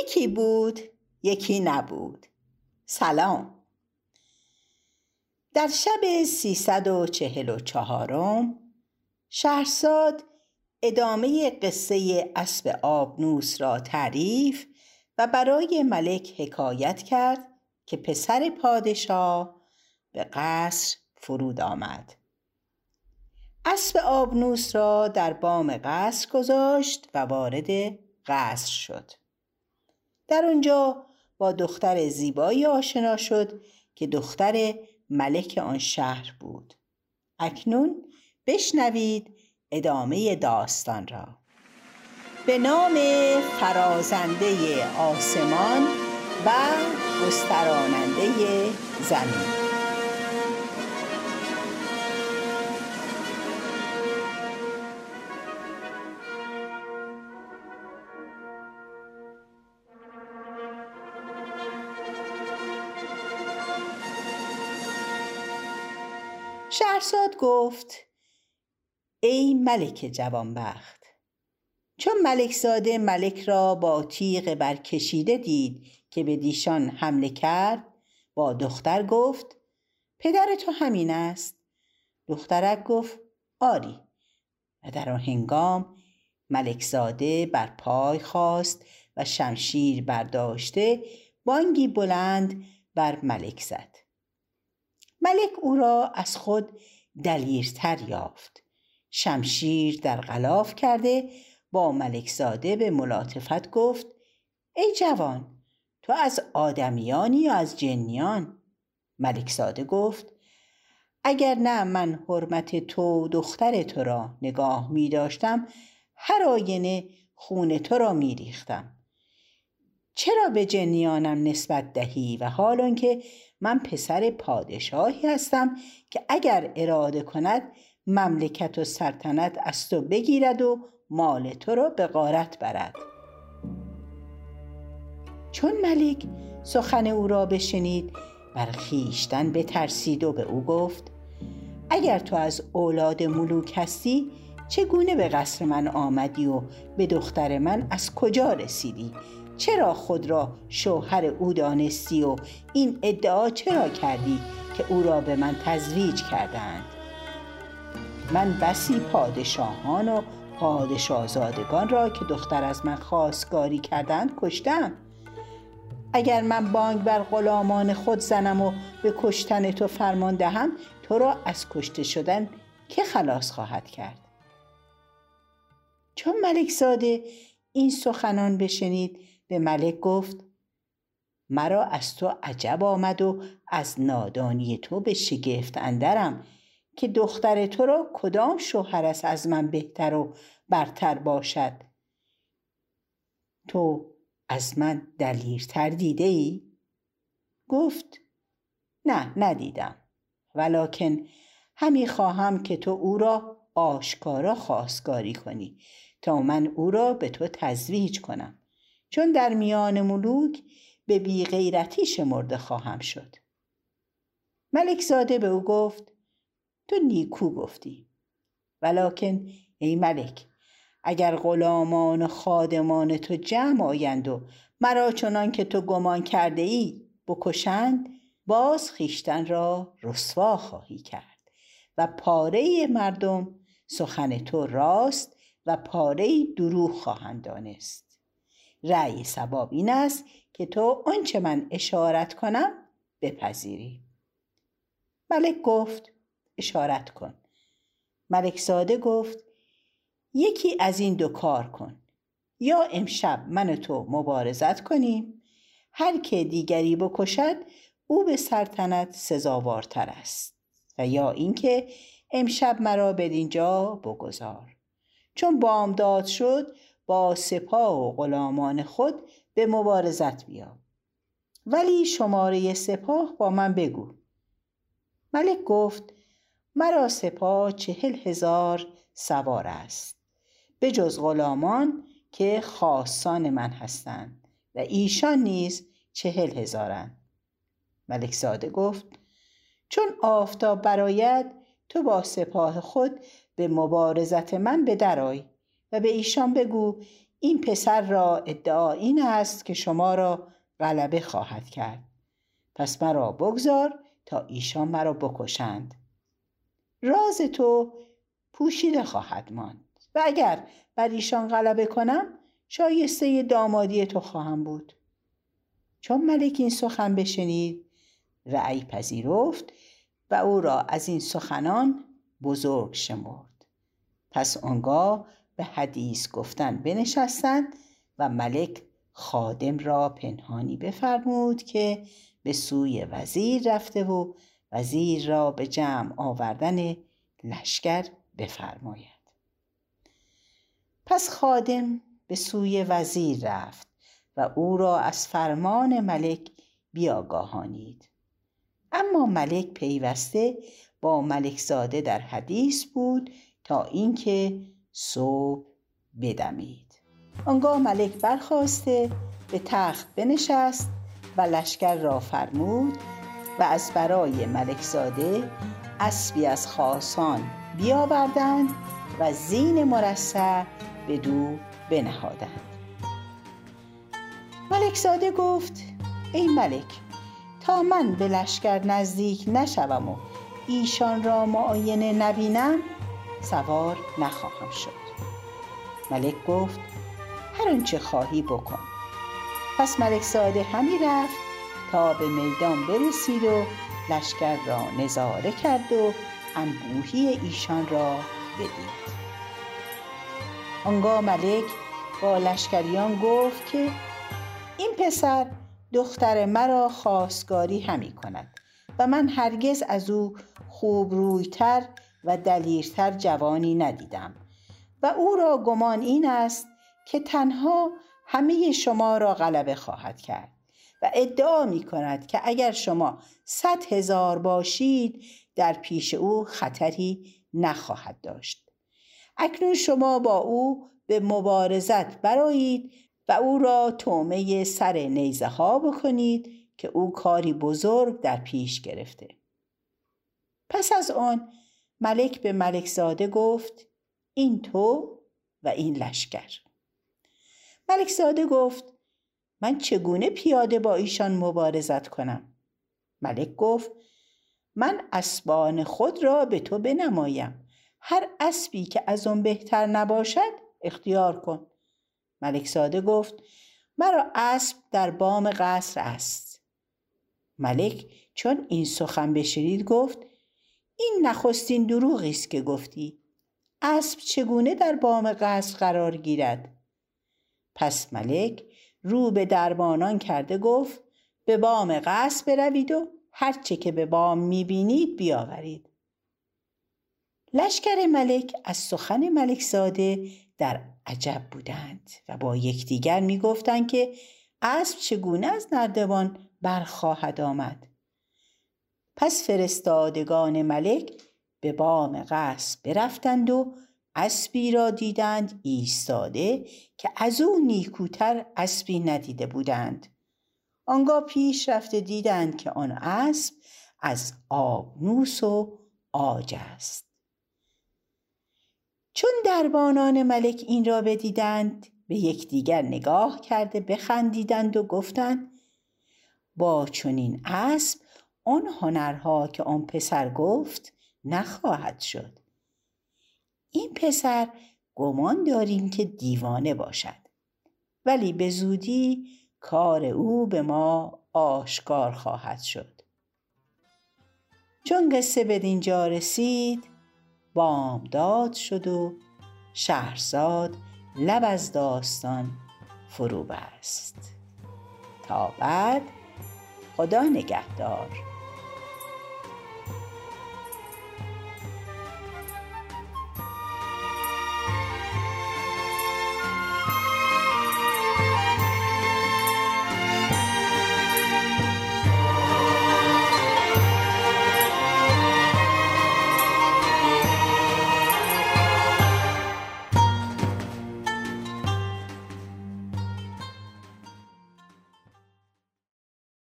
یکی بود یکی نبود. سلام. در شب سیصد و چهل و چهارم شهرزاد ادامه قصه اسب آبنوس را تعریف و برای ملک حکایت کرد که پسر پادشاه به قصر فرود آمد. اسب آبنوس را در بام قصر گذاشت و وارد قصر شد. در آنجا با دختر زیبایی آشنا شد که دختر ملک آن شهر بود. اکنون بشنوید ادامه داستان را. به نام فرازنده آسمان و گستراننده زمین. شهرزاد گفت ای ملک جوانبخت چون ملک زاده ملک را با تیغ برکشیده دید که به دیشان حمله کرد با دختر گفت پدر تو همین است. دخترک گفت آری. و در آن هنگام ملک زاده بر پای خواست و شمشیر برداشته بانگی بلند بر ملک زد. ملک او را از خود دلیرتر یافت. شمشیر در غلاف کرده با ملک زاده به ملاطفت گفت ای جوان تو از آدمیانی یا از جنیان؟ ملک زاده گفت اگر نه من حرمت تو دختر تو را نگاه می داشتم هر آینه خون تو را می ریختم چرا به جنیانم نسبت دهی و حال آنکه من پسر پادشاهی هستم که اگر اراده کند مملکت و سلطنت از تو بگیرد و مال تو را به غارت برد. چون ملک سخن او را بشنید بر خویشتن بترسید و به او گفت اگر تو از اولاد ملوک هستی چگونه به قصر من آمدی و به دختر من از کجا رسیدی؟ چرا خود را شوهر او دانستی و این ادعا چرا کردی که او را به من تزویج کردند؟ من بسی پادشاهان و پادشاهزادگان را که دختر از من خواستگاری کردند کشتم. اگر من بانگ بر غلامان خود زنم و به کشتن تو فرمان دهم تو را از کشته شدن که خلاص خواهد کرد؟ چون ملک زاده این سخنان بشنید به ملک گفت مرا از تو عجب آمد و از نادانی تو به شگفت اندرم که دختر تو را کدام شوهر است از من بهتر و برتر باشد. تو از من دلیرتر دیده ای؟ گفت نه ندیدم. ولکن همی خواهم که تو او را آشکارا خواستگاری کنی تا من او را به تو تزویج کنم. چون در میان ملوک به بیغیرتی شمرده خواهم شد. ملک زاده به او گفت تو نیکو گفتی. ولکن ای ملک اگر غلامان و خادمان تو جمع آیند و مرا چنان که تو گمان کرده ای بکشند باز خیشتن را رسوا خواهی کرد و پاره مردم سخن تو راست و پاره دروغ خواهند دانست. رأی سباب این است که تو آنچه من اشارت کنم بپذیری. ملک گفت اشارت کن. ملک زاده گفت یکی از این دو کار کن. یا امشب من تو مبارزت کنیم. هر که دیگری بکشد او به سلطنت سزاوارتر است. و یا اینکه امشب مرا بدینجا بگذار. چون بامداد شد با سپاه و غلامان خود به مبارزت بیا. ولی شماره سپاه با من بگو. ملک گفت مرا سپاه چهل هزار سوار است. به جز غلامان که خاصان من هستند و ایشان نیز چهل هزارند. ملک زاده گفت چون آفتاب براید تو با سپاه خود به مبارزت من به درای و به ایشان بگو این پسر را ادعا این است که شما را غلبه خواهد کرد. پس مرا بگذار تا ایشان مرا بکشند. راز تو پوشیده خواهد ماند و اگر بر ایشان غلبه کنم شایسته دامادی تو خواهم بود. چون ملک این سخن بشنید رأی پذیرفت و او را از این سخنان بزرگ شمرد. پس آنگاه به حدیث گفتن بنشستند و ملک خادم را پنهانی بفرمود که به سوی وزیر رفته و وزیر را به جمع آوردن لشکر بفرماید. پس خادم به سوی وزیر رفت و او را از فرمان ملک بیاگاهانید. اما ملک پیوسته با ملکزاده در حدیث بود تا اینکه صبح بدمید. آنگاه ملک برخواسته به تخت بنشست و لشکر را فرمود و از برای ملکزاده اسبی از خاصان بیاوردند و زین مرصع به دو بنهادند. ملکزاده گفت ای ملک تا من به لشکر نزدیک نشوم و ایشان را معاینه نبینم سوار نخواهم شد. ملک گفت هر آنچه خواهی بکن. پس ملک ساده همی رفت تا به میدان برسید و لشکر را نظاره کرد و انبوهی ایشان را بدید. آنگاه ملک با لشکریان گفت که این پسر دختر مرا خواستگاری همی کند و من هرگز از او خوب رویتر و دلیرتر جوانی ندیدم. و او را گمان این است که تنها همه شما را غلبه خواهد کرد و ادعا می کند که اگر شما صد هزار باشید در پیش او خطری نخواهد داشت. اکنون شما با او به مبارزت برایید و او را تومه سر نیزه ها بکنید که او کاری بزرگ در پیش گرفته. پس از آن ملک به ملکزاده گفت این تو و این لشکر. ملکزاده گفت من چگونه پیاده با ایشان مبارزت کنم؟ ملک گفت من اسبان خود را به تو بنمایم. هر اسبی که از آن بهتر نباشد اختیار کن. ملک ساده گفت مرا اسب در بام قصر است. ملک چون این سخن بشنید گفت این نخستین دروغی است که گفتی. اسب چگونه در بام قصر قرار گیرد؟ پس ملک رو به دربانان کرده گفت به بام قصر بروید و هرچه که به بام می‌بینید بیاورید. لشکر ملک از سخن ملک زاده در عجب بودند و با یکدیگر می‌گفتند که اسب چگونه از نردبان برخواهد آمد. پس فرستادگان ملک به بام قصر برفتند و اسبی را دیدند ایستاده که از او نیکوتر اسبی ندیده بودند. آنگاه پیش رفته دیدند که آن اسب از آبنوس و آج است. چون دربانان ملک این را بدیدند به یکدیگر نگاه کرده بخندیدند و گفتند با چنین اسب آن هنرها که آن پسر گفت نخواهد شد. این پسر گمان داریم که دیوانه باشد. ولی به زودی کار او به ما آشکار خواهد شد. چون قصه به دینجا رسید بامداد شد و شهرزاد لب از داستان فرو بست. تا بعد خدا نگهدار.